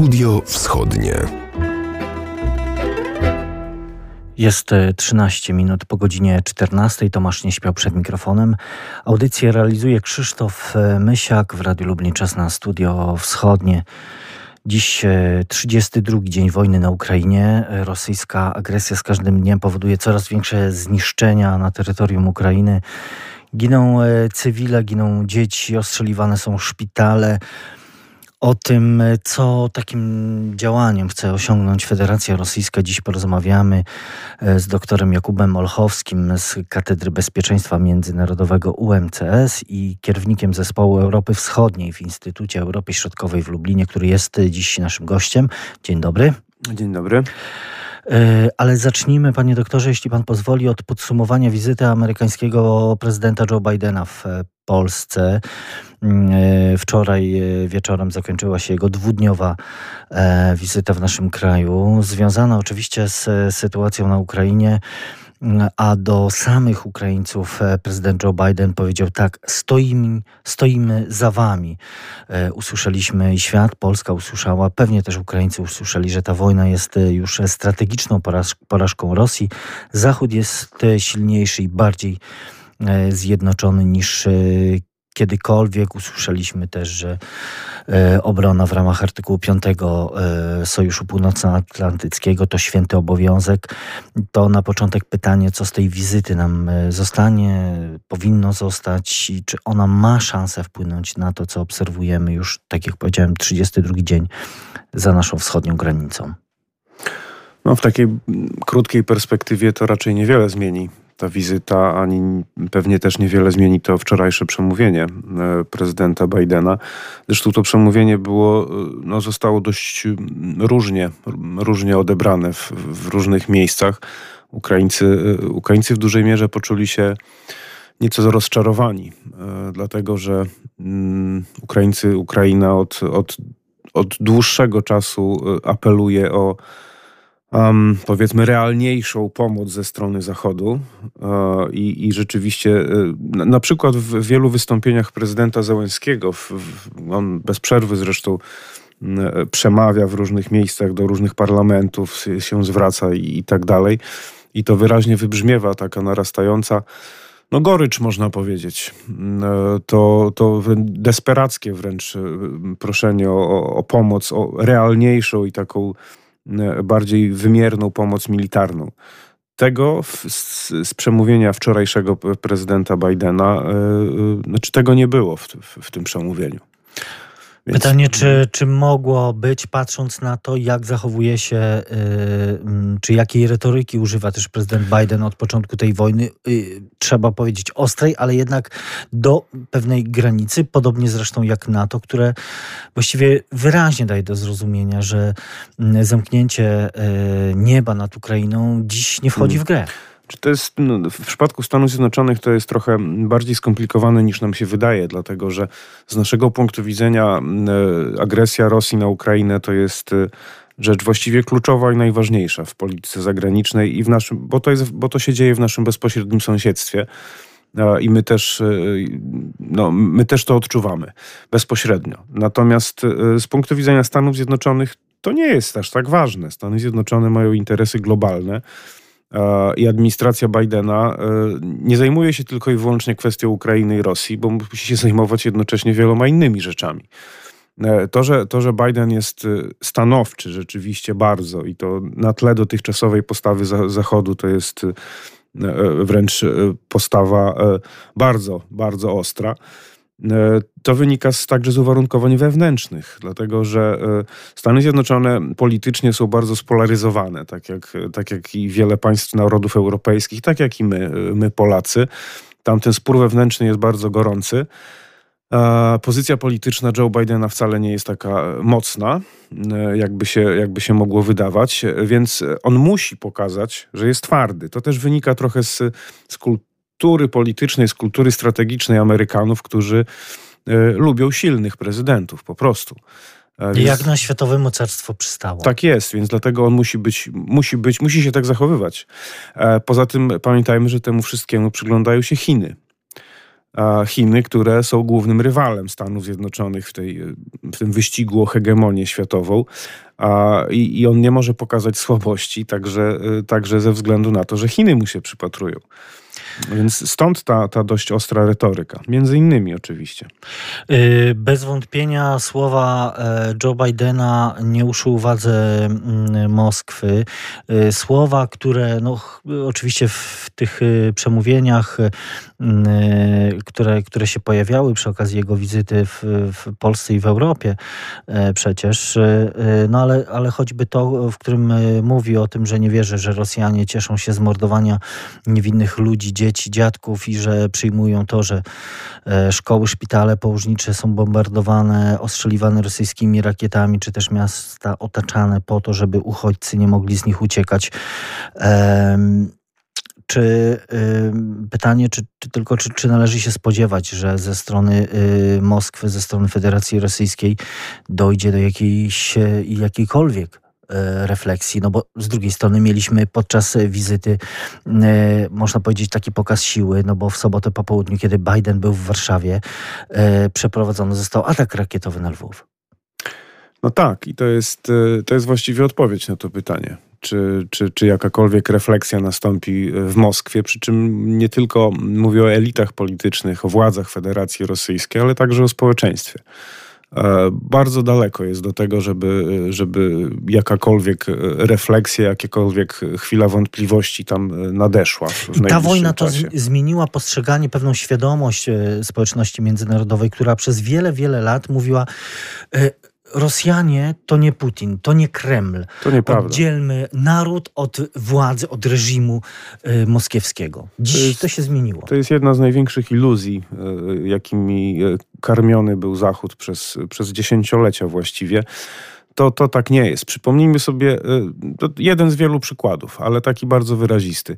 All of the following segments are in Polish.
Studio Wschodnie. Jest 13 minut po godzinie 14. Tomasz nie śpiał przed mikrofonem. Audycję realizuje Krzysztof Mysiak w Radiu Lublin. Czas na Studio Wschodnie. Dziś 32 dzień wojny na Ukrainie. Rosyjska agresja z każdym dniem powoduje coraz większe zniszczenia na terytorium Ukrainy. Giną cywile, giną dzieci, ostrzeliwane są szpitale. O tym, co takim działaniem chce osiągnąć Federacja Rosyjska, dziś porozmawiamy z doktorem Jakubem Olchowskim z Katedry Bezpieczeństwa Międzynarodowego UMCS i kierownikiem zespołu Europy Wschodniej w Instytucie Europy Środkowej w Lublinie, który jest dziś naszym gościem. Dzień dobry. Dzień dobry. Ale zacznijmy, panie doktorze, jeśli pan pozwoli, od podsumowania wizyty amerykańskiego prezydenta Joe Bidena w Polsce. Wczoraj wieczorem zakończyła się jego dwudniowa wizyta w naszym kraju, związana oczywiście z sytuacją na Ukrainie. A do samych Ukraińców prezydent Joe Biden powiedział tak: stoimy, stoimy za wami. Usłyszeliśmy i świat, Polska usłyszała, pewnie też Ukraińcy usłyszeli, że ta wojna jest już strategiczną porażką Rosji. Zachód jest silniejszy i bardziej zjednoczony niż kiedykolwiek. Usłyszeliśmy też, że obrona w ramach artykułu 5 Sojuszu Północnoatlantyckiego to święty obowiązek. To na początek pytanie, co z tej wizyty nam zostanie, powinno zostać i czy ona ma szansę wpłynąć na to, co obserwujemy już, tak jak powiedziałem, 32 dzień za naszą wschodnią granicą. No, w takiej krótkiej perspektywie to raczej niewiele zmieni ta wizyta, ani pewnie też niewiele zmieni to wczorajsze przemówienie prezydenta Bidena. Zresztą to przemówienie było, no, zostało dość różnie, różnie odebrane w, w różnych miejscach. Ukraińcy, Ukraińcy w dużej mierze poczuli się nieco rozczarowani, dlatego że Ukraińcy, Ukraina od, od, od dłuższego czasu apeluje o um, powiedzmy realniejszą pomoc ze strony Zachodu uh, i, i, rzeczywiście y, na, przykład w wielu wystąpieniach prezydenta Załęskiego, w, w, on bez przerwy zresztą y, przemawia w różnych miejscach, do różnych parlamentów się zwraca i, i tak dalej. I to wyraźnie wybrzmiewa taka narastająca no gorycz można powiedzieć. To, to desperackie wręcz proszenie o, o pomoc, o realniejszą i taką E, bardziej wymierną pomoc militarną. Tego z, z, przemówienia wczorajszego prezydenta Bidena, yy, znaczy tego nie było w, w, w tym przemówieniu. Więc... Pytanie, czy, czy mogło być, patrząc na to, jak zachowuje się, yy, czy jakiej retoryki używa też prezydent Biden od początku tej wojny, yy, trzeba powiedzieć ostrej, ale jednak do pewnej granicy, podobnie zresztą jak NATO, które właściwie wyraźnie daje do zrozumienia, że yy, zamknięcie y, nieba nad Ukrainą dziś nie wchodzi w grę. Czy to jest, no, w przypadku Stanów Zjednoczonych to jest trochę bardziej skomplikowane niż nam się wydaje, dlatego że z naszego punktu widzenia e, agresja Rosji na Ukrainę to jest e, rzecz właściwie kluczowa i najważniejsza w polityce zagranicznej i w naszym, bo to, jest, bo to się dzieje w naszym bezpośrednim sąsiedztwie. I my też, e, no, my też to odczuwamy bezpośrednio. Natomiast z punktu widzenia Stanów Zjednoczonych to nie jest aż tak ważne. Stany Zjednoczone mają interesy globalne i administracja Bidena e, nie zajmuje się tylko i wyłącznie kwestią Ukrainy i Rosji, bo musi się zajmować jednocześnie wieloma innymi rzeczami. E, to że, to, że Biden jest e, stanowczy rzeczywiście bardzo i to na tle dotychczasowej postawy Zachodu to jest wręcz postawa bardzo, bardzo ostra. E, to wynika z, także z uwarunkowań wewnętrznych, dlatego że e, Stany Zjednoczone politycznie są bardzo spolaryzowane, tak jak, tak jak i wiele państw narodów europejskich, tak jak i my, e, my Polacy. Tam ten spór wewnętrzny jest bardzo gorący. Pozycja polityczna Joe Bidena wcale nie jest taka mocna, jakby się, jakby się mogło wydawać, więc on musi pokazać, że jest twardy. To też wynika trochę z, z kultury kultury politycznej, z kultury strategicznej Amerykanów, którzy y, lubią silnych prezydentów po prostu. Więc, Jak na światowe mocarstwo przystało. Tak jest, więc dlatego on musi być, musi być, musi się tak zachowywać. E, poza tym pamiętajmy, że temu wszystkiemu przyglądają się Chiny. Chiny, które są głównym rywalem Stanów Zjednoczonych w, tej, w tym wyścigu o hegemonię światową. I, I on nie może pokazać słabości, także, także ze względu na to, że Chiny mu się przypatrują. Więc stąd ta, ta dość ostra retoryka. Między innymi oczywiście. Y, bez wątpienia słowa e, Joe Bidena nie uszły uwadze mm, Moskwy. Y, słowa, które no, oczywiście w tych y, przemówieniach, które, które się pojawiały przy okazji jego wizyty w, w Polsce i w Europie e, przecież, no ale, ale choćby to, w którym mówi o tym, że nie wierzy, że Rosjanie cieszą się z mordowania niewinnych ludzi, dzieci, dziadków i że przyjmują to, że e, szkoły, szpitale położnicze są bombardowane, ostrzeliwane rosyjskimi rakietami, czy też miasta otaczane po to, żeby uchodźcy nie mogli z nich uciekać. Czy pytanie, czy, czy tylko czy, czy, należy się spodziewać, że ze strony y, Moskwy, ze strony Federacji Rosyjskiej dojdzie do jakiejś, jakiejkolwiek E, refleksji, no bo z drugiej strony mieliśmy podczas wizyty, e, można powiedzieć, taki pokaz siły, no bo w sobotę po południu, kiedy Biden był w Warszawie, e, przeprowadzony został atak rakietowy na Lwów. No tak, i to jest, to jest właściwie odpowiedź na to pytanie. Czy, czy, czy jakakolwiek refleksja nastąpi w Moskwie, przy czym nie tylko mówię o elitach politycznych, o władzach Federacji Rosyjskiej, ale także o społeczeństwie. E, bardzo daleko jest do tego, żeby, żeby jakakolwiek refleksja, jakiekolwiek chwila wątpliwości tam e, nadeszła. I ta wojna czasie. to zmieniła postrzeganie, pewną świadomość e, społeczności międzynarodowej, która przez wiele, wiele lat mówiła Rosjanie to nie Putin, to nie Kreml. To nieprawda. Oddzielmy naród od władzy, od reżimu y, moskiewskiego. Dziś to, jest, to, się zmieniło. To jest jedna z największych iluzji, y, jakimi y, karmiony był Zachód przez, przez dziesięciolecia właściwie. To, to tak nie jest. Przypomnijmy sobie, jeden z wielu przykładów, ale taki bardzo wyrazisty.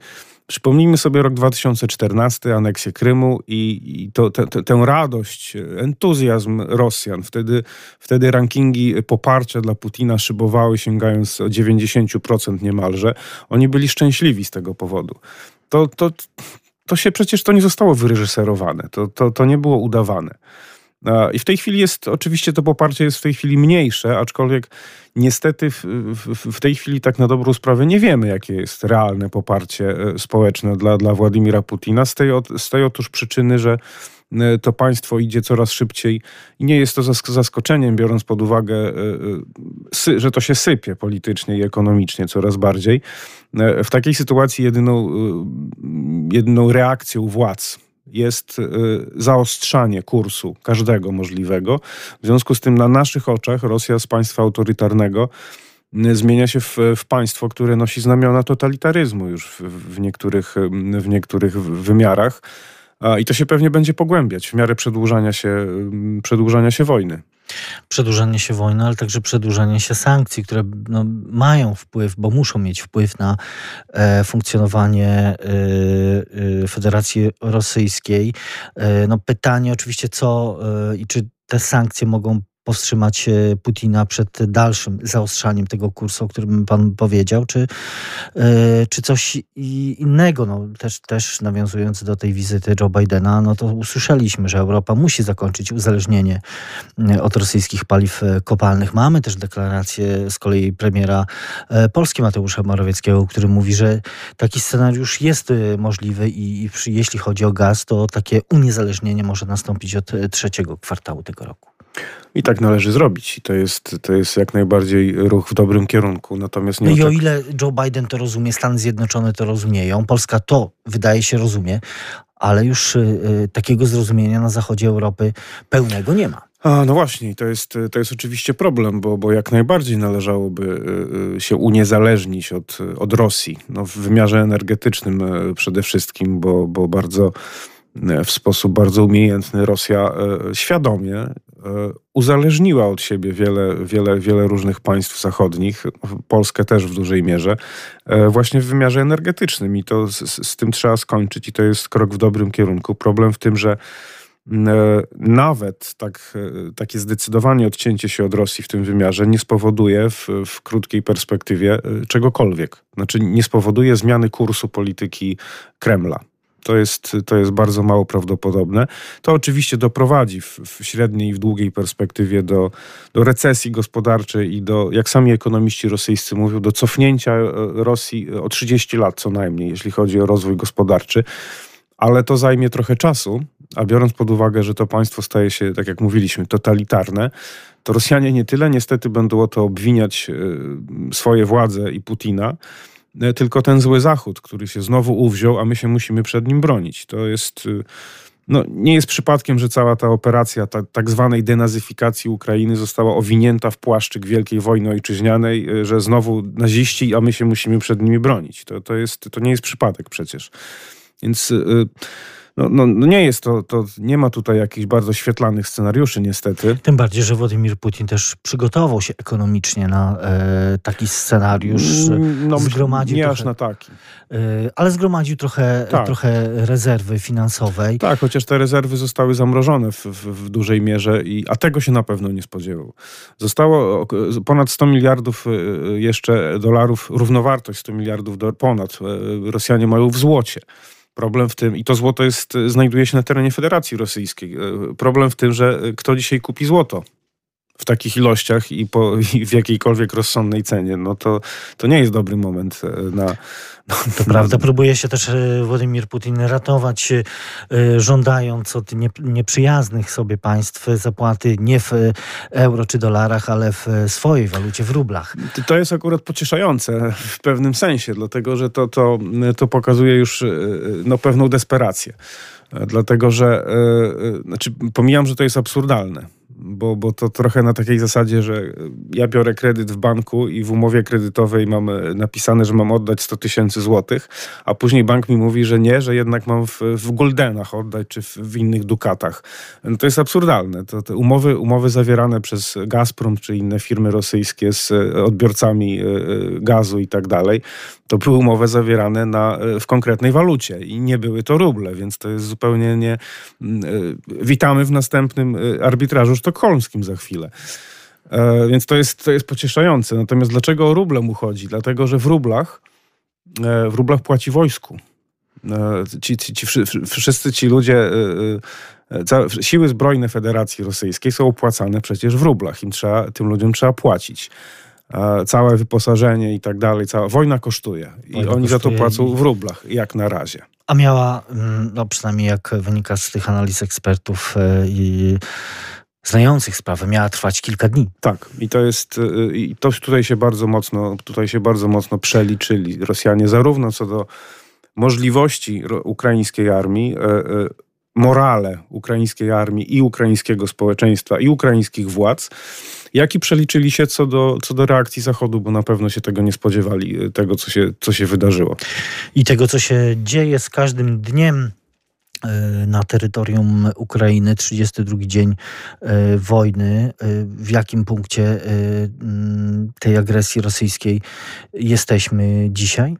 Przypomnijmy sobie rok 2014, aneksję Krymu i, i to, te, te, tę radość, entuzjazm Rosjan. Wtedy, wtedy rankingi poparcia dla Putina szybowały, sięgając o 90% niemalże. Oni byli szczęśliwi z tego powodu. To, to, to się przecież to nie zostało wyreżyserowane, to, to, to nie było udawane. I w tej chwili jest, oczywiście to poparcie jest w tej chwili mniejsze, aczkolwiek niestety w, w, w, tej chwili tak na dobrą sprawę nie wiemy, jakie jest realne poparcie e, społeczne dla, dla Władimira Putina. Z tej, z tej otóż przyczyny, że e, to państwo idzie coraz szybciej i nie jest to zaskoczeniem, biorąc pod uwagę, e, że to się sypie politycznie i ekonomicznie coraz bardziej. W takiej sytuacji jedyną, jedyną reakcją władz jest y, zaostrzanie kursu każdego możliwego. W związku z tym na naszych oczach Rosja z państwa autorytarnego y, zmienia się w, w państwo, które nosi znamiona totalitaryzmu już w, w, niektórych, w niektórych wymiarach. I to się pewnie będzie pogłębiać w miarę przedłużania się, y, przedłużania się wojny przedłużanie się wojny, ale także przedłużanie się sankcji, które no, mają wpływ, bo muszą mieć wpływ na e, funkcjonowanie e, e, Federacji Rosyjskiej. E, no, pytanie oczywiście, co e, i czy te sankcje mogą powstrzymać e, Putina przed dalszym zaostrzaniem tego kursu, o którym pan powiedział, czy, e, czy coś innego, no, też, też nawiązując do tej wizyty Joe Bidena, no to usłyszeliśmy, że Europa musi zakończyć uzależnienie e, od rosyjskich paliw kopalnych. Mamy też deklarację z kolei premiera Polski Mateusza Morawieckiego, który mówi, że taki scenariusz jest możliwy i, i jeśli chodzi o gaz, to takie uniezależnienie może nastąpić od trzeciego kwartału tego roku. I tak należy zrobić. I to jest, to jest jak najbardziej ruch w dobrym kierunku. Natomiast nie no i o ile Joe Biden to rozumie, Stany Zjednoczone to rozumieją, Polska to wydaje się rozumie, ale już y, y takiego zrozumienia na zachodzie Europy pełnego nie ma. A, no właśnie, to jest, to jest oczywiście problem, bo, bo jak najbardziej należałoby y, y, się uniezależnić od, od Rosji. No, w wymiarze energetycznym przede wszystkim, bo, bo bardzo w sposób bardzo umiejętny Rosja świadomie uzależniła od siebie wiele, wiele, wiele różnych państw zachodnich, Polskę też w dużej mierze, właśnie w wymiarze energetycznym i to z, z tym trzeba skończyć i to jest krok w dobrym kierunku. Problem w tym, że nawet tak, takie zdecydowanie odcięcie się od Rosji w tym wymiarze nie spowoduje w, w krótkiej perspektywie czegokolwiek. Znaczy nie spowoduje zmiany kursu polityki Kremla. To jest, to jest bardzo mało prawdopodobne. To oczywiście doprowadzi w, w średniej i w długiej perspektywie do, do recesji gospodarczej i do, jak sami ekonomiści rosyjscy mówią, do cofnięcia e, Rosji o 30 lat co najmniej, jeśli chodzi o rozwój gospodarczy. Ale to zajmie trochę czasu, a biorąc pod uwagę, że to państwo staje się, tak jak mówiliśmy, totalitarne, to Rosjanie nie tyle niestety będą o to obwiniać e, swoje władze i Putina, e, tylko ten zły Zachód, który się znowu uwziął, a my się musimy przed nim bronić. To jest. E, no, nie jest przypadkiem, że cała ta operacja ta, tak zwanej denazyfikacji Ukrainy została owinięta w płaszczyk Wielkiej Wojny Ojczyźnianej, że znowu naziści, a my się musimy przed nimi bronić. To, to, jest, to nie jest przypadek przecież. Więc. Yy, no, no, no, nie jest to, to, nie ma tutaj jakichś bardzo świetlanych scenariuszy niestety. Tym bardziej, że Władimir Putin też przygotował się ekonomicznie na e, taki scenariusz. Mm, no, zgromadził nie trochę, aż na taki. E, ale zgromadził trochę, tak. trochę rezerwy finansowej. Tak, chociaż te rezerwy zostały zamrożone w, w, w, dużej mierze, i, a tego się na pewno nie spodziewał. Zostało ponad 100 miliardów e, jeszcze dolarów, równowartość 100 miliardów do, ponad e, Rosjanie mają w złocie. Problem w tym, i to złoto jest, znajduje się na terenie Federacji Rosyjskiej. E, problem w tym, że kto dzisiaj kupi złoto w takich ilościach i, po, i w jakiejkolwiek rozsądnej cenie, no to, to nie jest dobry moment e, na, to prawda, próbuje się też e, Władimir Putin ratować, e, żądając od nieprzyjaznych sobie państw zapłaty nie w euro czy dolarach, ale w swojej walucie, w rublach. To jest akurat pocieszające w pewnym sensie, dlatego że to, to, to pokazuje już no, pewną desperację. Dlatego, że znaczy, pomijam, że to jest absurdalne bo, bo to trochę na takiej zasadzie, że ja biorę kredyt w banku i w umowie kredytowej mam e, napisane, że mam oddać 100 tysięcy złotych, a później bank mi mówi, że nie, że jednak mam w, w goldenach oddać, czy w, w innych dukatach. No to jest absurdalne. To, te umowy, umowy zawierane przez Gazprom, czy inne firmy rosyjskie z e, odbiorcami e, gazu i tak dalej, to były umowy zawierane na, w konkretnej walucie i nie były to ruble, więc to jest zupełnie nie... Witamy w następnym arbitrażu sztokholmskim za chwilę. E, więc to jest, to jest pocieszające. Natomiast dlaczego o ruble mu chodzi? Dlatego, że w rublach, e, w rublach płaci wojsku. E, ci, ci, ci, wszyscy ci ludzie, siły zbrojne Federacji Rosyjskiej są opłacane przecież w rublach. Im trzeba, tym ludziom trzeba płacić. Całe wyposażenie i tak dalej, cała wojna kosztuje. I wojna oni kosztuje za to płacą w rublach, jak na razie. A miała, mm, no przynajmniej jak wynika z tych analiz ekspertów i znających sprawę miała trwać kilka dni. Tak, i to jest, y, i to tutaj się bardzo mocno, tutaj się bardzo mocno przeliczyli Rosjanie, zarówno co do możliwości ukraińskiej armii, e, e, morale ukraińskiej armii i ukraińskiego społeczeństwa i ukraińskich władz, jak i przeliczyli się co do, co do reakcji Zachodu, bo na pewno się tego nie spodziewali, e, tego co się, co się wydarzyło. I tego, co się dzieje z każdym dniem na terytorium Ukrainy, 32 dzień e, wojny. E, w jakim punkcie tej agresji rosyjskiej jesteśmy dzisiaj?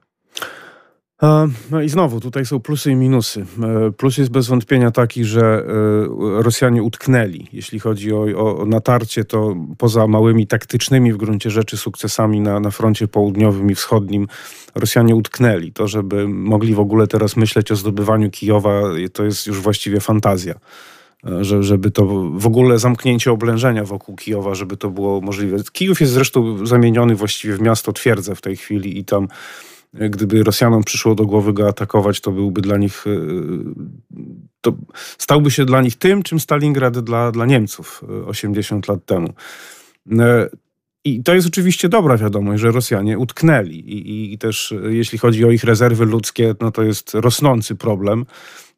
No i znowu, tutaj są plusy i minusy. Plus jest bez wątpienia taki, że Rosjanie utknęli. Jeśli chodzi o, o natarcie, to poza małymi taktycznymi w gruncie rzeczy sukcesami na, na froncie południowym i wschodnim, Rosjanie utknęli. To, żeby mogli w ogóle teraz myśleć o zdobywaniu Kijowa, to jest już właściwie fantazja. Że, żeby to w ogóle zamknięcie oblężenia wokół Kijowa, żeby to było możliwe. Kijów jest zresztą zamieniony właściwie w miasto twierdzę w tej chwili i tam gdyby Rosjanom przyszło do głowy go atakować, to byłby dla nich, e, to stałby się dla nich tym, czym Stalingrad dla, dla Niemców 80 e, lat temu. E, I to jest oczywiście dobra wiadomość, że Rosjanie utknęli i, i też jeśli chodzi o ich rezerwy ludzkie, no to jest rosnący problem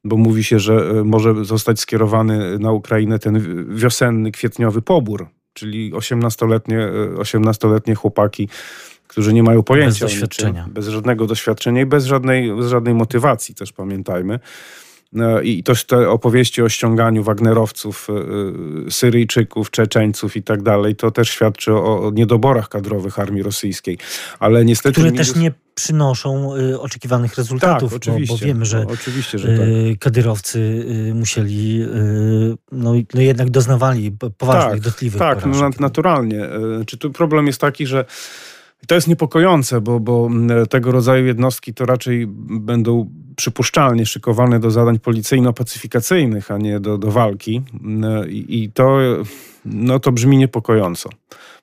bo mówi się, że może zostać skierowany na Ukrainę ten wiosenny, kwietniowy pobór, czyli 18-letnie, 18-letnie chłopaki którzy nie mają pojęcia. Bez doświadczenia. Niczym, bez żadnego doświadczenia i bez żadnej, bez żadnej motywacji też pamiętajmy. No I też te opowieści o ściąganiu Wagnerowców, y, y, Syryjczyków, Czeczeńców i tak dalej, to też świadczy o, niedoborach kadrowych armii rosyjskiej. Ale niestety... Które też nie przynoszą y, oczekiwanych rezultatów, tak, oczywiście, bo, bo wiemy, że, no, oczywiście, że tak. kadyrowcy musieli, no, no jednak doznawali poważnych, tak, dotkliwych Tak, no, naturalnie. Czy tu problem jest taki, że to jest niepokojące, bo, bo tego rodzaju jednostki to raczej będą przypuszczalnie szykowane do zadań policyjno-pacyfikacyjnych, a nie do, do walki. I, I, to, no, to brzmi niepokojąco.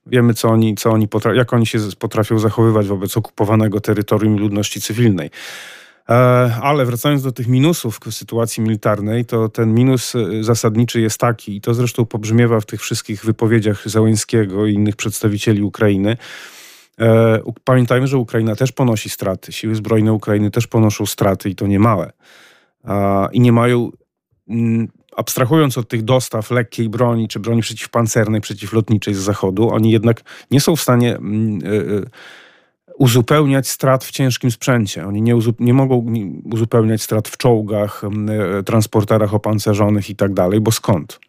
Wiemy, co oni, co oni potra- jak oni się potrafią zachowywać wobec okupowanego terytorium ludności cywilnej. E, ale wracając do tych minusów w sytuacji militarnej, to ten minus e, zasadniczy jest taki, i to zresztą pobrzmiewa w tych wszystkich wypowiedziach Załęskiego i innych przedstawicieli Ukrainy, pamiętajmy, że Ukraina też ponosi straty. Siły zbrojne Ukrainy też ponoszą straty i to nie małe. I nie mają, mm, abstrahując od tych dostaw lekkiej broni czy broni przeciwpancernej, przeciwlotniczej z zachodu, oni jednak nie są w stanie mm, e, e, uzupełniać strat w ciężkim sprzęcie. Oni nie, nie mogą uzupełniać strat w czołgach, mm, transporterach opancerzonych i tak dalej, bo skąd?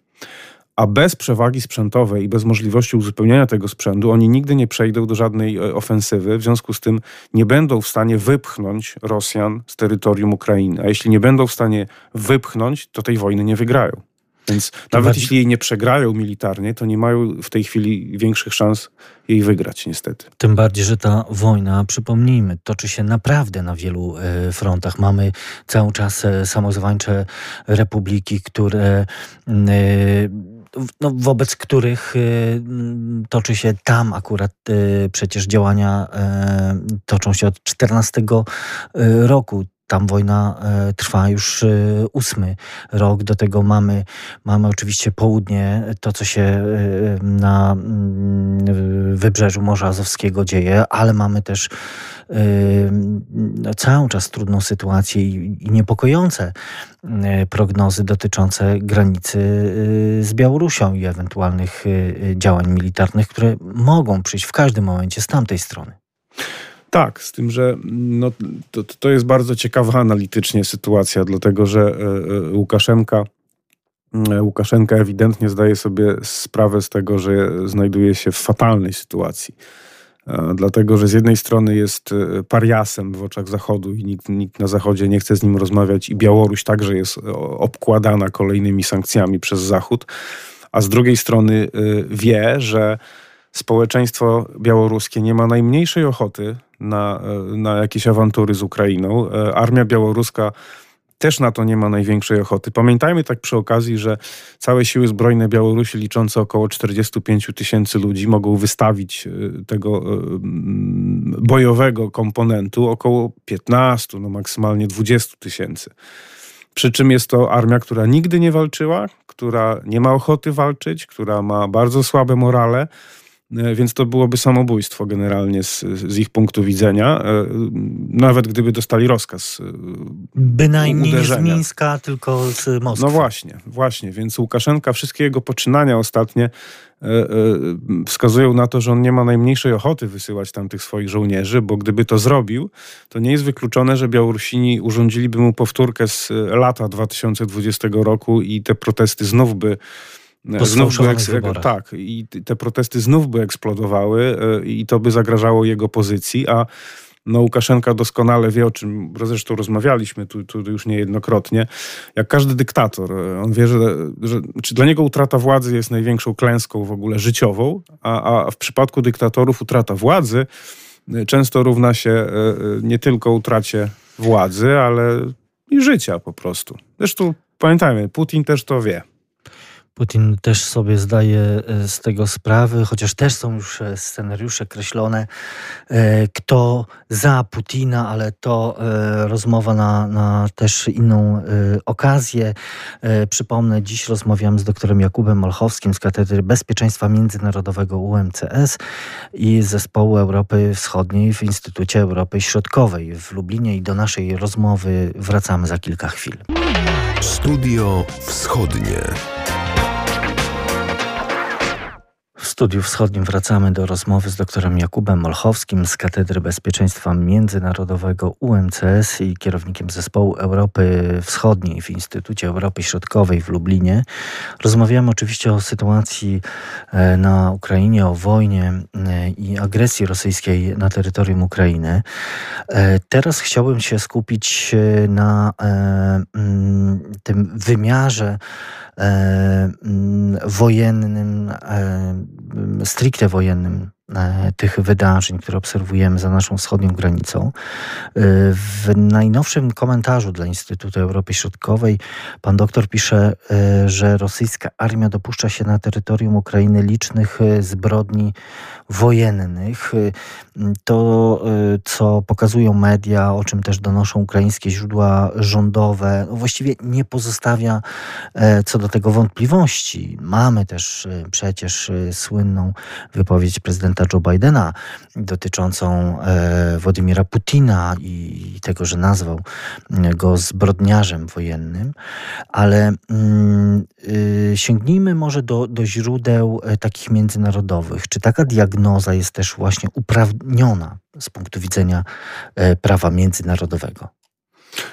A bez przewagi sprzętowej i bez możliwości uzupełniania tego sprzętu, oni nigdy nie przejdą do żadnej e, ofensywy, w związku z tym nie będą w stanie wypchnąć Rosjan z terytorium Ukrainy. A jeśli nie będą w stanie wypchnąć, to tej wojny nie wygrają. Więc to nawet bardziej... jeśli jej nie przegrają militarnie, to nie mają w tej chwili większych szans jej wygrać, niestety. Tym bardziej, że ta wojna, przypomnijmy, toczy się naprawdę na wielu e, frontach. Mamy cały czas e, samozwańcze republiki, które no, wobec których y, toczy się tam akurat y, przecież działania y, toczą się od 14 roku. Tam wojna trwa już ósmy rok. Do tego mamy, mamy oczywiście południe, to co się na mm, wybrzeżu Morza Azowskiego dzieje, ale mamy też cały czas trudną sytuację i, niepokojące y, prognozy dotyczące granicy y, z Białorusią i ewentualnych y, działań militarnych, które mogą przyjść w każdym momencie z tamtej strony. Tak, z tym, że no, to, to jest bardzo ciekawa analitycznie sytuacja, dlatego że Łukaszenka Łukaszenka ewidentnie zdaje sobie sprawę z tego, że znajduje się w fatalnej sytuacji. E, dlatego że z jednej strony jest e, pariasem w oczach Zachodu i nikt, nikt, na Zachodzie nie chce z nim rozmawiać, i Białoruś także jest obkładana kolejnymi sankcjami przez Zachód, a z drugiej strony e, wie, że społeczeństwo białoruskie nie ma najmniejszej ochoty na, na jakieś awantury z Ukrainą. Armia białoruska też na to nie ma największej ochoty. Pamiętajmy tak przy okazji, że całe siły zbrojne Białorusi liczące około 45 tysięcy ludzi mogą wystawić e, tego e, bojowego komponentu około 15, no maksymalnie 20 tysięcy. Przy czym jest to armia, która nigdy nie walczyła, która nie ma ochoty walczyć, która ma bardzo słabe morale, więc to byłoby samobójstwo generalnie z, z, ich punktu widzenia, e, nawet gdyby dostali rozkaz. E, Bynajmniej uderzenia. nie z Mińska, tylko z Moskwy. No właśnie, właśnie. Więc Łukaszenka, wszystkie jego poczynania ostatnie wskazują na to, że on nie ma najmniejszej ochoty wysyłać tam tych swoich żołnierzy, bo gdyby to zrobił, to nie jest wykluczone, że Białorusini urządziliby mu powtórkę z lata 2020 roku i te protesty znów by znów by tak, i te protesty znów by eksplodowały e, i to by zagrażało jego pozycji, a no Łukaszenka doskonale wie, o czym zresztą rozmawialiśmy tu, tu już niejednokrotnie, jak każdy dyktator. E, on wie, że, że czy dla niego utrata władzy jest największą klęską w ogóle życiową, a, a w przypadku dyktatorów utrata władzy e, często równa się nie tylko utracie władzy, ale i życia po prostu. Zresztą pamiętajmy, Putin też to wie. Putin też sobie zdaje e, z tego sprawy, chociaż też są już e, scenariusze kreślone, e, kto za Putina, ale to rozmowa na, na też inną okazję. Przypomnę, dziś rozmawiam z doktorem Jakubem Molchowskim z Katedry Bezpieczeństwa Międzynarodowego UMCS i Zespołu Europy Wschodniej w Instytucie Europy Środkowej w Lublinie i do naszej rozmowy wracamy za kilka chwil. Studio Wschodnie. Studiu wschodnim wracamy do rozmowy z doktorem Jakubem Molchowskim z Katedry Bezpieczeństwa Międzynarodowego UMCS i kierownikiem zespołu Europy Wschodniej w Instytucie Europy Środkowej w Lublinie. Rozmawiamy oczywiście o sytuacji e, na Ukrainie, o wojnie e, i agresji rosyjskiej na terytorium Ukrainy. E, teraz chciałbym się skupić na tym wymiarze wojennym, e, stricte wojennym e, tych wydarzeń, które obserwujemy za naszą wschodnią granicą. E, w najnowszym komentarzu dla Instytutu Europy Środkowej pan doktor pisze, e, że rosyjska armia dopuszcza się na terytorium Ukrainy licznych zbrodni wojennych. To, co pokazują media, o czym też donoszą ukraińskie źródła rządowe, no właściwie nie pozostawia co do tego wątpliwości. Mamy też przecież słynną wypowiedź prezydenta Joe Bidena dotyczącą e, Władimira Putina i tego, że nazwał go zbrodniarzem wojennym, ale mm, y, sięgnijmy może do, do źródeł e, takich międzynarodowych. Czy taka diagnoza jest też właśnie uprawniona z punktu widzenia e, prawa międzynarodowego?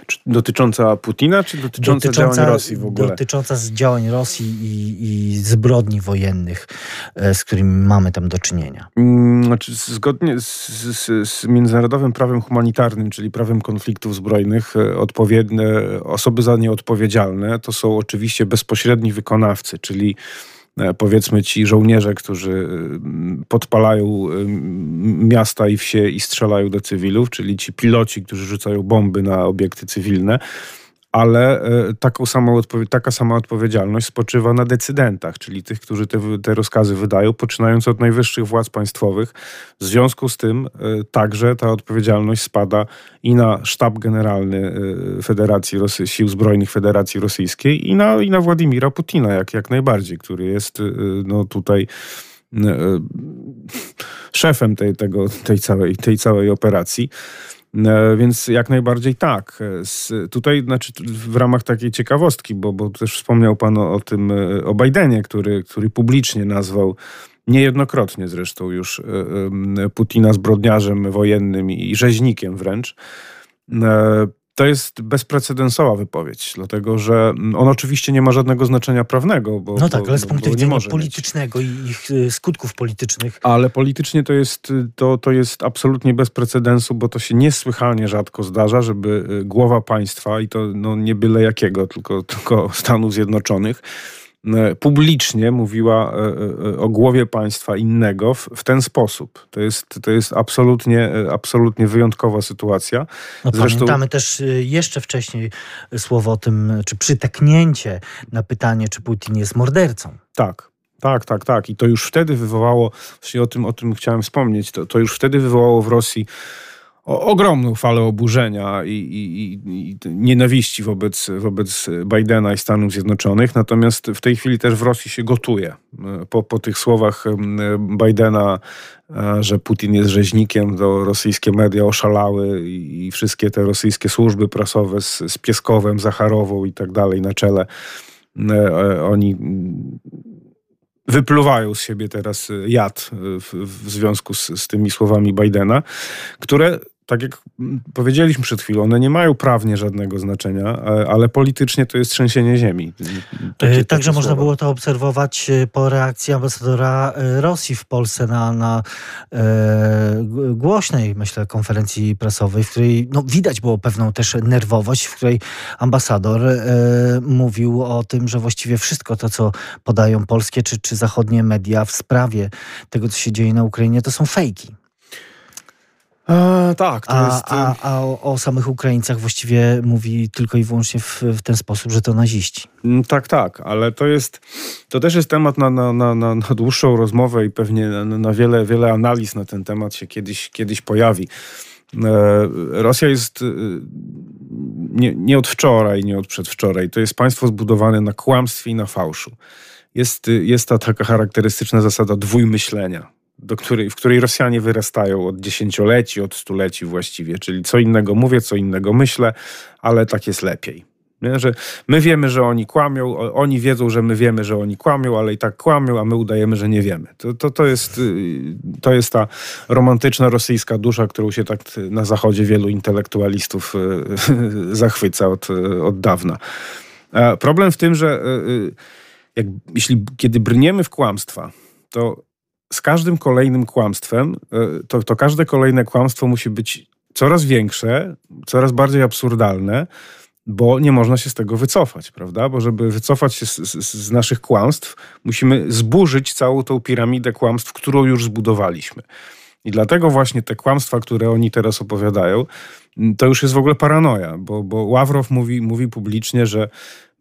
Czy dotycząca Putina, czy dotycząca, dotycząca działań Rosji w ogóle? Dotycząca działań Rosji i, i zbrodni wojennych, e, z którymi mamy tam do czynienia. Mm, znaczy, zgodnie z, z, z międzynarodowym prawem humanitarnym, czyli prawem konfliktów zbrojnych, e, odpowiednie osoby za nie odpowiedzialne to są oczywiście bezpośredni wykonawcy, czyli E, powiedzmy ci żołnierze, którzy e, podpalają e, miasta i wsie i strzelają do cywilów, czyli ci piloci, którzy rzucają bomby na obiekty cywilne, ale e, taką samą taka sama odpowiedzialność spoczywa na decydentach, czyli tych, którzy te, te rozkazy wydają, poczynając od najwyższych władz państwowych. W związku z tym e, także ta odpowiedzialność spada i na sztab generalny e, Federacji Rosy, Sił Zbrojnych Federacji Rosyjskiej i na, i na Władimira Putina, jak, jak najbardziej, który jest no, tutaj szefem tej, tego, tej, całej, tej całej operacji. E, więc jak najbardziej tak. E, tutaj znaczy w ramach takiej ciekawostki, bo, bo też wspomniał Pan o, o tym, e, o Bidenie, który, który publicznie nazwał niejednokrotnie zresztą już Putina zbrodniarzem wojennym i rzeźnikiem wręcz to jest bezprecedensowa wypowiedź, dlatego że on oczywiście nie ma żadnego znaczenia prawnego. Bo, no tak, bo, ale z punktu widzenia politycznego mieć. i ich y, skutków politycznych. Ale politycznie to jest, to, to jest absolutnie bez precedensu, bo to się niesłychanie rzadko zdarza, żeby y, głowa państwa, i to no, nie byle jakiego, tylko, tylko Stanów Zjednoczonych, publicznie mówiła e, e, o głowie państwa innego w, ten sposób. To jest, to jest absolutnie, absolutnie wyjątkowa sytuacja. No, Zresztą... Pamiętamy też jeszcze wcześniej słowo o tym, czy przytaknięcie na pytanie, czy Putin jest mordercą. Tak, tak, tak, tak. I to już wtedy wywołało, właśnie o tym, o tym chciałem wspomnieć, to, to już wtedy wywołało w Rosji ogromną falę oburzenia i, i, i, nienawiści wobec, wobec Bidena i Stanów Zjednoczonych. Natomiast w tej chwili też w Rosji się gotuje. Po, po tych słowach Bidena, e, że Putin jest rzeźnikiem, to rosyjskie media oszalały i, wszystkie te rosyjskie służby prasowe z, z Pieskowem, Zacharową i tak dalej na czele, e, e, oni wypluwają z siebie teraz jad w, w związku z, z tymi słowami Bidena, które tak jak powiedzieliśmy przed chwilą, one nie mają prawnie żadnego znaczenia, ale politycznie to jest trzęsienie ziemi. Takie, e, Także można było to obserwować e, po reakcji ambasadora e, Rosji w Polsce na, na e, głośnej, myślę, konferencji prasowej, w której no, widać było pewną też nerwowość, w której ambasador e, mówił o tym, że właściwie wszystko to, co podają polskie czy, czy zachodnie media w sprawie tego, co się dzieje na Ukrainie, to są fejki. A, tak, to a, jest... A, a o, o, samych Ukraińcach właściwie mówi tylko i wyłącznie w, w, ten sposób, że to naziści. Mm, tak, tak, ale to jest, to też jest temat na, na, na, na dłuższą rozmowę i pewnie na, na wiele, wiele analiz na ten temat się kiedyś, kiedyś pojawi. E, Rosja jest e, nie, nie od wczoraj, nie od przedwczoraj. To jest państwo zbudowane na kłamstwie i na fałszu. Jest, jest ta taka charakterystyczna zasada dwójmyślenia do której, w której Rosjanie wyrastają od dziesięcioleci, od stuleci właściwie. Czyli co innego mówię, co innego myślę, ale tak jest lepiej. Nie? Że my wiemy, że oni kłamią, oni wiedzą, że my wiemy, że oni kłamią, ale i tak kłamią, a my udajemy, że nie wiemy. To, to, to, jest, y, to jest ta romantyczna rosyjska dusza, którą się tak na zachodzie wielu intelektualistów y, zachwyca od, od dawna. Problem w tym, że y, jak, jeśli kiedy brniemy w kłamstwa, to z każdym kolejnym kłamstwem, e, to, to każde kolejne kłamstwo musi być coraz większe, coraz bardziej absurdalne, bo nie można się z tego wycofać, prawda? Bo żeby wycofać się z, z, z, naszych kłamstw, musimy zburzyć całą tą piramidę kłamstw, którą już zbudowaliśmy. I dlatego właśnie te kłamstwa, które oni teraz opowiadają, to już jest w ogóle paranoja, bo, bo Ławrow mówi, mówi publicznie, że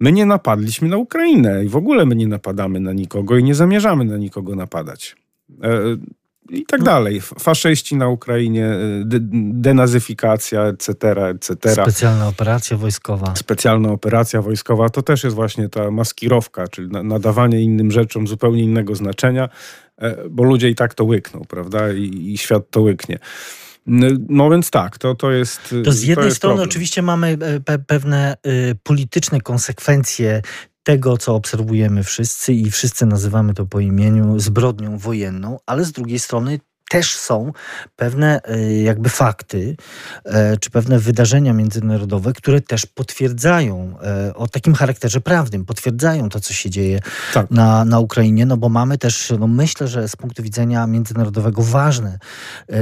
my nie napadliśmy na Ukrainę i w ogóle my nie napadamy na nikogo i nie zamierzamy na nikogo napadać. E, i tak dalej. Faszyści na Ukrainie, de denazyfikacja, etc., etc. Specjalna operacja wojskowa. Specjalna operacja wojskowa to też jest właśnie ta maskirowka, czyli nadawanie innym rzeczom zupełnie innego znaczenia, e, bo ludzie i tak to łykną, prawda? I, i świat to łyknie. No więc tak, to, to jest. To z jednej to strony problem. oczywiście mamy e, pe pewne y, polityczne konsekwencje tego, co obserwujemy wszyscy i wszyscy nazywamy to po imieniu zbrodnią wojenną, ale z drugiej strony też są pewne e, jakby fakty, e, czy pewne wydarzenia międzynarodowe, które też potwierdzają e, o takim charakterze prawnym, potwierdzają to, co się dzieje tak. na, na Ukrainie, no bo mamy też, no myślę, że z punktu widzenia międzynarodowego ważne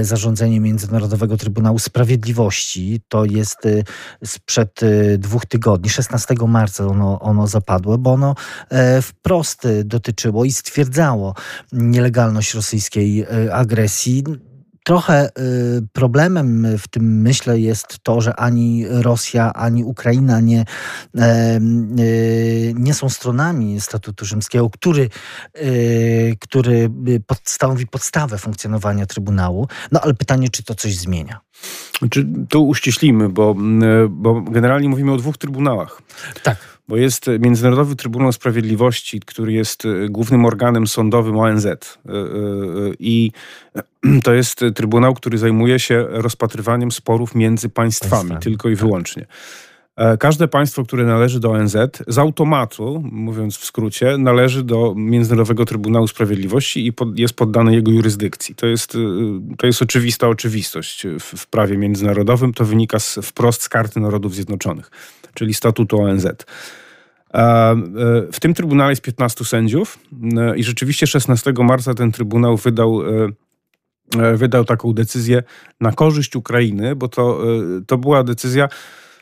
zarządzenie Międzynarodowego Trybunału Sprawiedliwości. To jest sprzed dwóch tygodni, 16 marca ono, ono zapadło, bo ono wprost dotyczyło i stwierdzało nielegalność rosyjskiej agresji Rosji. Trochę y, problemem w tym, myślę, jest to, że ani Rosja, ani Ukraina nie, y, nie są stronami statutu rzymskiego, który, y, który stanowi podstawę funkcjonowania Trybunału. No ale pytanie, czy to coś zmienia? Czy tu uściślimy, bo, bo generalnie mówimy o dwóch trybunałach. Tak bo jest Międzynarodowy Trybunał Sprawiedliwości, który jest e, głównym organem sądowym ONZ. E, e, I to jest trybunał, który zajmuje się rozpatrywaniem sporów między państwami, państwami. tylko i tak. wyłącznie. Każde państwo, które należy do ONZ, z automatu, mówiąc w skrócie, należy do Międzynarodowego Trybunału Sprawiedliwości i pod, jest poddane jego jurysdykcji. To jest, to jest oczywista oczywistość w, w prawie międzynarodowym. To wynika z, wprost z Karty Narodów Zjednoczonych czyli statutu ONZ. E, w tym trybunale jest 15 sędziów e, i rzeczywiście 16 marca ten trybunał wydał, e, wydał taką decyzję na korzyść Ukrainy, bo to, to była decyzja.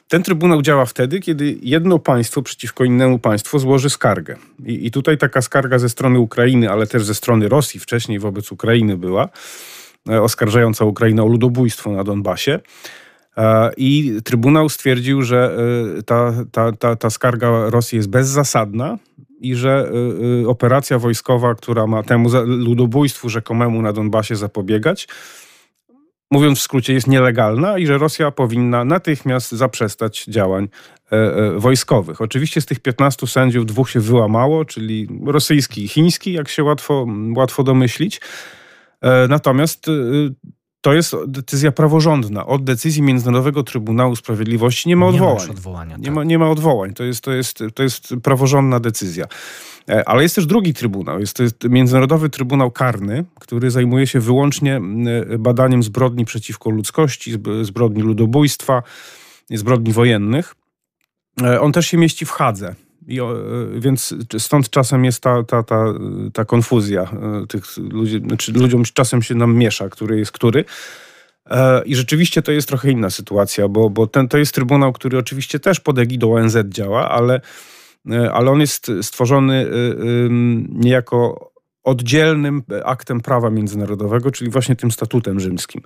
Ten trybunał działa wtedy, kiedy jedno państwo przeciwko innemu państwu złoży skargę. I, I tutaj taka skarga ze strony Ukrainy, ale też ze strony Rosji wcześniej wobec Ukrainy była, oskarżająca Ukrainę o ludobójstwo na Donbasie. E, I Trybunał stwierdził, że e, ta, ta, ta, ta skarga Rosji jest bezzasadna i że e, operacja wojskowa, która ma temu ludobójstwu rzekomemu na Donbasie zapobiegać, mówiąc w skrócie, jest nielegalna i że Rosja powinna natychmiast zaprzestać działań wojskowych. Oczywiście z tych 15 sędziów dwóch się wyłamało, czyli rosyjski i chiński, jak się łatwo, łatwo domyślić. Natomiast to jest decyzja praworządna. Od decyzji Międzynarodowego Trybunału Sprawiedliwości nie ma odwołań. Nie ma, nie, tak. ma, nie ma odwołań. To jest, to, jest, to jest praworządna decyzja. E, ale jest też drugi trybunał. Jest to jest Międzynarodowy Trybunał Karny, który zajmuje się wyłącznie badaniem zbrodni przeciwko ludzkości, zbrodni ludobójstwa, zbrodni wojennych. E, on też się mieści w Hadze. I, e, więc stąd czasem jest ta, ta, ta, ta konfuzja e, tych ludzi, znaczy ludziom czasem się nam miesza, który jest który. E, I rzeczywiście to jest trochę inna sytuacja, bo, bo ten, to jest trybunał, który oczywiście też pod egidą ONZ działa, ale, ale on jest stworzony niejako oddzielnym aktem prawa międzynarodowego, czyli właśnie tym statutem rzymskim.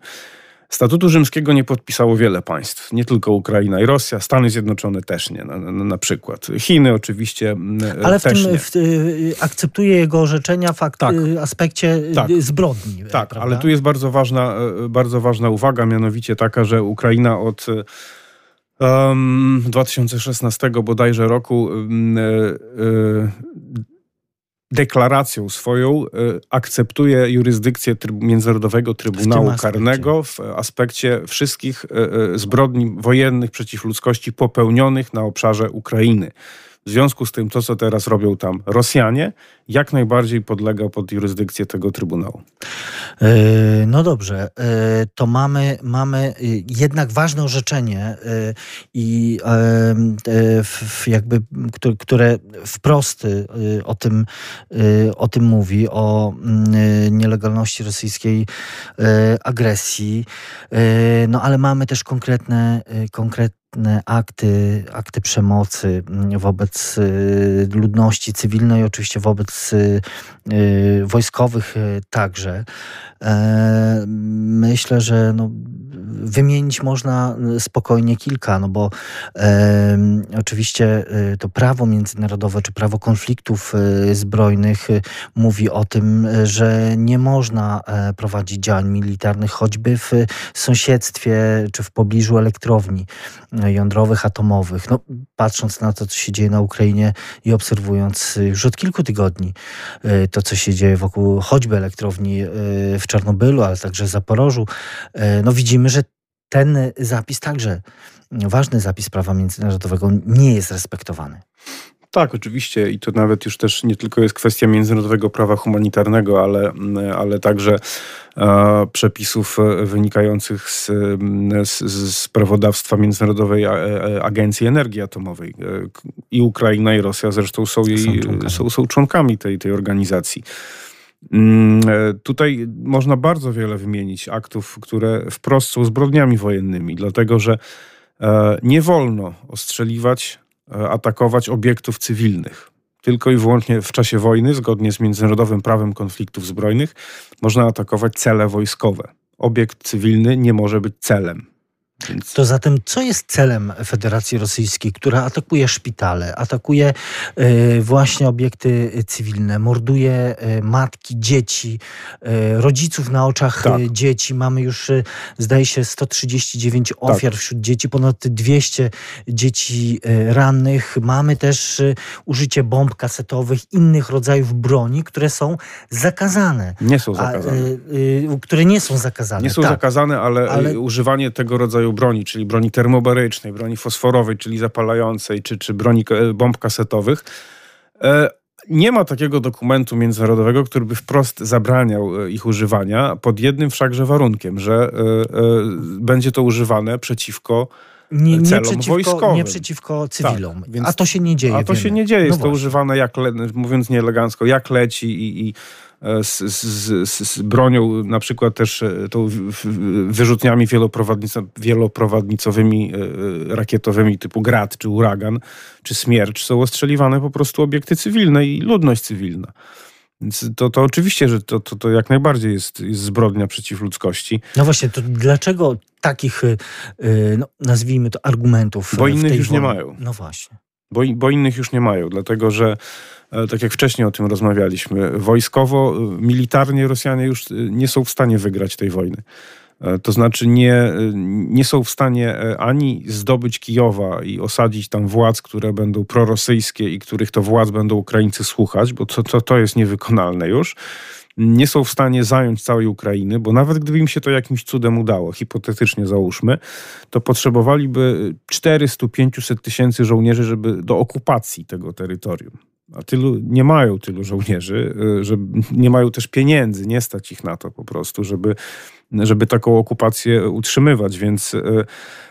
Statutu rzymskiego nie podpisało wiele państw, nie tylko Ukraina i Rosja, Stany Zjednoczone też nie, na, na, przykład. Chiny oczywiście Ale w też tym nie. W, y, akceptuje jego orzeczenia w tak. Y, aspekcie y, tak. zbrodni. Tak, prawda? ale tu jest bardzo ważna, bardzo ważna uwaga, mianowicie taka, że Ukraina od um, 2016 bodajże roku um, deklaracją swoją e, akceptuje jurysdykcję Międzynarodowego Trybunału w Karnego w aspekcie wszystkich e, e, zbrodni wojennych przeciw ludzkości popełnionych na obszarze Ukrainy. W związku z tym to, co teraz robią tam Rosjanie, jak najbardziej podlega pod jurysdykcję tego Trybunału. No dobrze, to mamy, mamy jednak ważne orzeczenie i jakby, które wprost o tym, o tym mówi, o mm, nielegalności rosyjskiej agresji. No ale mamy też konkretne, konkretne akty, akty przemocy mm, wobec y, ludności cywilnej, oczywiście wobec y, y, wojskowych także. E, myślę, że no, wymienić można spokojnie kilka, no bo oczywiście to prawo międzynarodowe czy prawo konfliktów zbrojnych mówi o tym, że nie można e, prowadzić działań militarnych choćby w sąsiedztwie czy w pobliżu elektrowni jądrowych, atomowych. No, patrząc na to, co się dzieje na Ukrainie i obserwując już od kilku tygodni y, to, co się dzieje wokół choćby elektrowni y, w Czarnobylu, ale także w Zaporożu, y, no widzimy, że ten zapis także, ważny zapis prawa międzynarodowego nie jest respektowany. Tak, oczywiście i to nawet już też nie tylko jest kwestia międzynarodowego prawa humanitarnego, ale, ale także e, przepisów wynikających z, z, z prawodawstwa Międzynarodowej Agencji Energii Atomowej. E, I Ukraina i Rosja zresztą są, jej, są, członkami. Są, są członkami tej, tej organizacji. Mm, e, tutaj można bardzo wiele wymienić aktów, które wprost są zbrodniami wojennymi, dlatego że nie wolno ostrzeliwać E, atakować obiektów cywilnych. Tylko i wyłącznie w czasie wojny, zgodnie z międzynarodowym prawem konfliktów zbrojnych, można atakować cele wojskowe. Obiekt cywilny nie może być celem. Więc... To zatem, co jest celem Federacji Rosyjskiej, która atakuje szpitale, atakuje y, właśnie obiekty cywilne, morduje y, matki, dzieci, y, rodziców na oczach tak. dzieci? Mamy już, zdaje się, 139 ofiar tak. wśród dzieci, ponad 200 dzieci rannych. Mamy też użycie bomb kasetowych, innych rodzajów broni, które są zakazane. Nie są zakazane. A, które nie są zakazane. Nie są tak. zakazane, ale, ale używanie tego rodzaju rodzaju broni, czyli broni termobarycznej, broni fosforowej, czyli zapalającej, czy, czy broni bomb kasetowych. E, nie ma takiego dokumentu międzynarodowego, który by wprost zabraniał e, ich używania, pod jednym wszakże warunkiem, że e, będzie to używane przeciwko nie, nie przeciwko, wojskowym. Nie przeciwko cywilom. Tak, a to się nie dzieje. A to wiemy. się nie dzieje. Jest no to używane, jak, mówiąc nieelegancko, jak leci i, i z, z, z, bronią, na przykład też e, tą wyrzutniami wieloprowadnicowymi e, e, rakietowymi typu Grad, czy Uragan, czy Smiercz są ostrzeliwane po prostu obiekty cywilne i ludność cywilna. Więc to, to oczywiście, że to, to, to jak najbardziej jest, jest zbrodnia przeciw ludzkości. No właśnie, to dlaczego takich, no, nazwijmy to, argumentów Bo innych już wojnie? nie mają. No właśnie. Bo, bo innych już nie mają, dlatego że E, tak jak wcześniej o tym rozmawialiśmy, wojskowo, e, militarnie Rosjanie już e, nie są w stanie wygrać tej wojny. To znaczy nie, nie są w stanie ani zdobyć Kijowa i osadzić tam władz, które będą prorosyjskie i których to władz będą Ukraińcy słuchać, bo to, to, to jest niewykonalne już. Nie są w stanie zająć całej Ukrainy, bo nawet gdyby im się to jakimś cudem udało, hipotetycznie załóżmy, to potrzebowaliby 400-500 tysięcy żołnierzy, żeby do okupacji tego terytorium a tylu nie mają tylu żołnierzy, y, że nie mają też pieniędzy, nie stać ich na to po prostu, żeby, żeby taką okupację utrzymywać, więc y,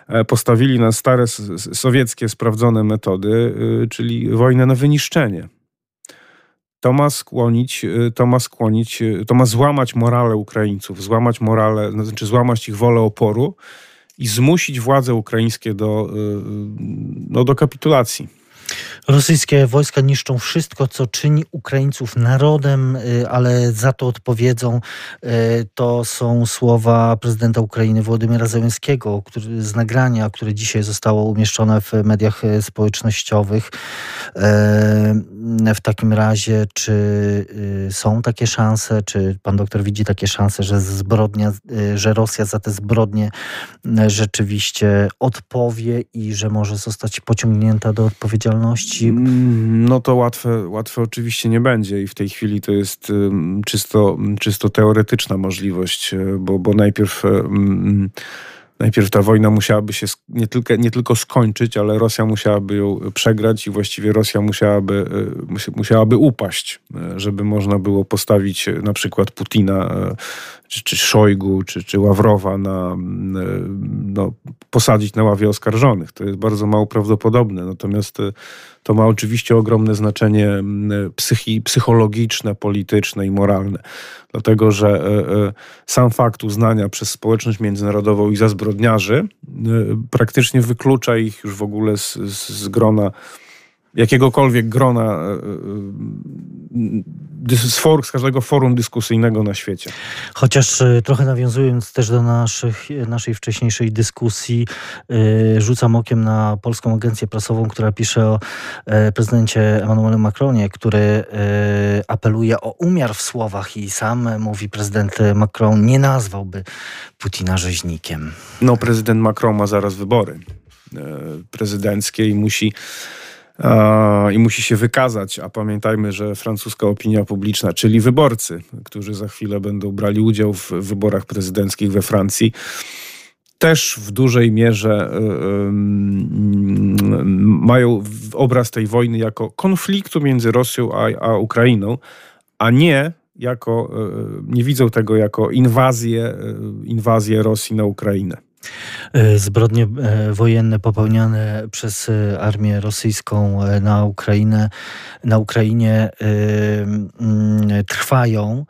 e, postawili na stare sowieckie sprawdzone metody, y, czyli wojnę na wyniszczenie. To ma skłonić, to ma skłonić, to ma złamać morale Ukraińców, złamać morale, znaczy złamać ich wolę oporu i zmusić władze ukraińskie do, no, do kapitulacji. Rosyjskie wojska niszczą wszystko, co czyni Ukraińców narodem, y, ale za to odpowiedzą. Y, to są słowa prezydenta Ukrainy Władimira Zełenskiego który, z nagrania, które dzisiaj zostało umieszczone w mediach y, społecznościowych. W takim razie, czy są takie szanse, czy pan doktor widzi takie szanse, że zbrodnia, że Rosja za te zbrodnie rzeczywiście odpowie i że może zostać pociągnięta do odpowiedzialności? Mm, no to łatwe, łatwe oczywiście nie będzie i w tej chwili to jest czysto, czysto teoretyczna możliwość, e, bo, bo najpierw najpierw ta wojna musiałaby się nie tylko, nie tylko skończyć, ale Rosja musiałaby ją przegrać i właściwie Rosja musiałaby, musiałaby upaść, żeby można było postawić na przykład Putina czy, czy Szojgu, czy, czy Ławrowa na, no, posadzić na ławie oskarżonych. To jest bardzo mało prawdopodobne. Natomiast to ma oczywiście ogromne znaczenie psychi, psychologiczne, polityczne i moralne. Dlatego, że e, e, sam fakt uznania przez społeczność międzynarodową ich za zbrodniarzy e, praktycznie wyklucza ich już w ogóle z, z grona jakiegokolwiek grona z, for, z każdego forum dyskusyjnego na świecie. Chociaż e, trochę nawiązując też do naszych, naszej wcześniejszej dyskusji, rzucam okiem na Polską Agencję Prasową, która pisze o prezydencie Emmanuelu Macronie, który apeluje o umiar w słowach i sam mówi prezydent Macron nie nazwałby Putina rzeźnikiem. No prezydent Macron ma zaraz wybory prezydenckie i musi i musi się wykazać. A pamiętajmy, że francuska opinia publiczna, czyli wyborcy, którzy za chwilę będą brali udział w wyborach prezydenckich we Francji, też w dużej mierze y, y, mają obraz tej wojny jako konfliktu między Rosją a, a Ukrainą, a nie jako, y, nie widzą tego jako inwazję, inwazję Rosji na Ukrainę. E, zbrodnie e, wojenne popełniane przez e, armię rosyjską na Ukrainę, na Ukrainie mm, trwają,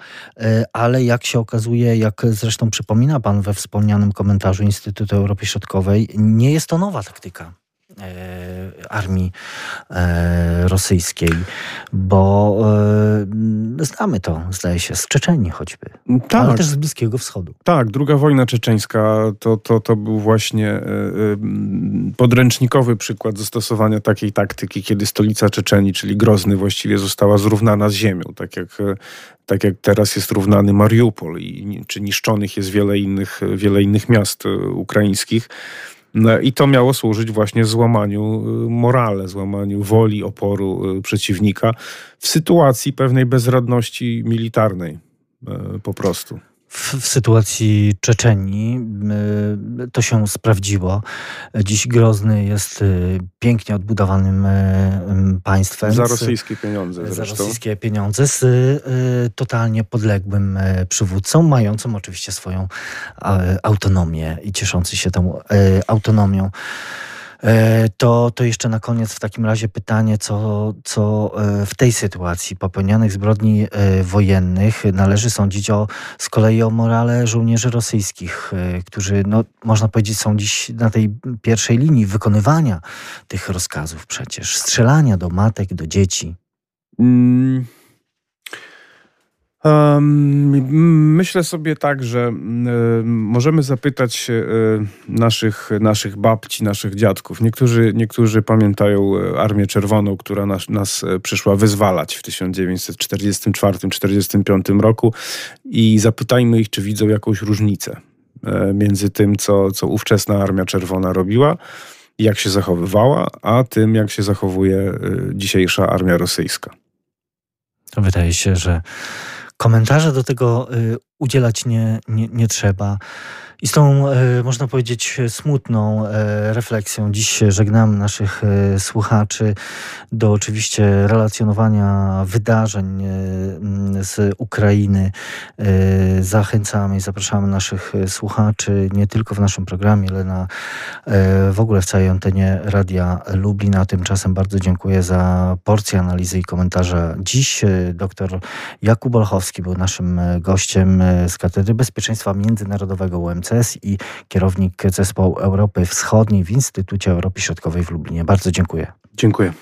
ale jak się okazuje, jak zresztą przypomina pan we wspomnianym komentarzu Instytutu Europy Środkowej, nie jest to nowa taktyka. E, armii e, rosyjskiej, bo e, znamy to, zdaje się, z Czeczeni choćby, tak. ale też z Bliskiego Wschodu. Tak, druga wojna czeczeńska to, to, to był właśnie podręcznikowy przykład zastosowania takiej taktyki, kiedy stolica Czeczenii, czyli Grozny, właściwie została zrównana z ziemią, tak jak tak jak teraz jest równany Mariupol, i, czy niszczonych jest wiele innych, wiele innych miast ukraińskich. No I to miało służyć właśnie złamaniu y, morale, złamaniu woli oporu y, przeciwnika w sytuacji pewnej bezradności militarnej y, po prostu w, w sytuacji Czeczenii y, to się sprawdziło. Dziś Grozny jest y, pięknie odbudowanym y, państwem. Za rosyjskie pieniądze zresztą. Za rosyjskie pieniądze z totalnie podległym przywódcą, mającym oczywiście swoją autonomię i cieszący się tą autonomią. E, to, to jeszcze na koniec w takim razie pytanie, co, co e, w tej sytuacji popełnianych zbrodni e, wojennych należy sądzić o, z kolei o morale żołnierzy rosyjskich, którzy, no, można powiedzieć, są dziś na tej pierwszej linii wykonywania tych rozkazów przecież, strzelania do matek, do dzieci. Mm. Myślę sobie tak, że możemy zapytać naszych, naszych babci, naszych dziadków. Niektórzy, niektórzy pamiętają e, Armię Czerwoną, która nas, nas e, przyszła wyzwalać w 1944-1945 roku i zapytajmy ich, czy widzą jakąś różnicę e, między tym, co, co ówczesna Armia Czerwona robiła, jak się zachowywała, a tym, jak się zachowuje dzisiejsza armia rosyjska. Wydaje się, że Komentarza do tego y, udzielać nie, nie, nie trzeba. I z tą, e, można powiedzieć, smutną e, refleksją dziś żegnam naszych e, słuchaczy do oczywiście relacjonowania wydarzeń z Ukrainy. Zachęcamy i zapraszamy naszych słuchaczy nie tylko w naszym programie, ale na, w ogóle w całej antenie Radia Lublina. Tymczasem bardzo dziękuję za porcję analizy i komentarza. Dziś dr Jakub Olchowski był naszym gościem z Katedry Bezpieczeństwa Międzynarodowego UMC i kierownik zespołu Europy Wschodniej w Instytucie Europy Środkowej w Lublinie. Bardzo dziękuję. Dziękuję.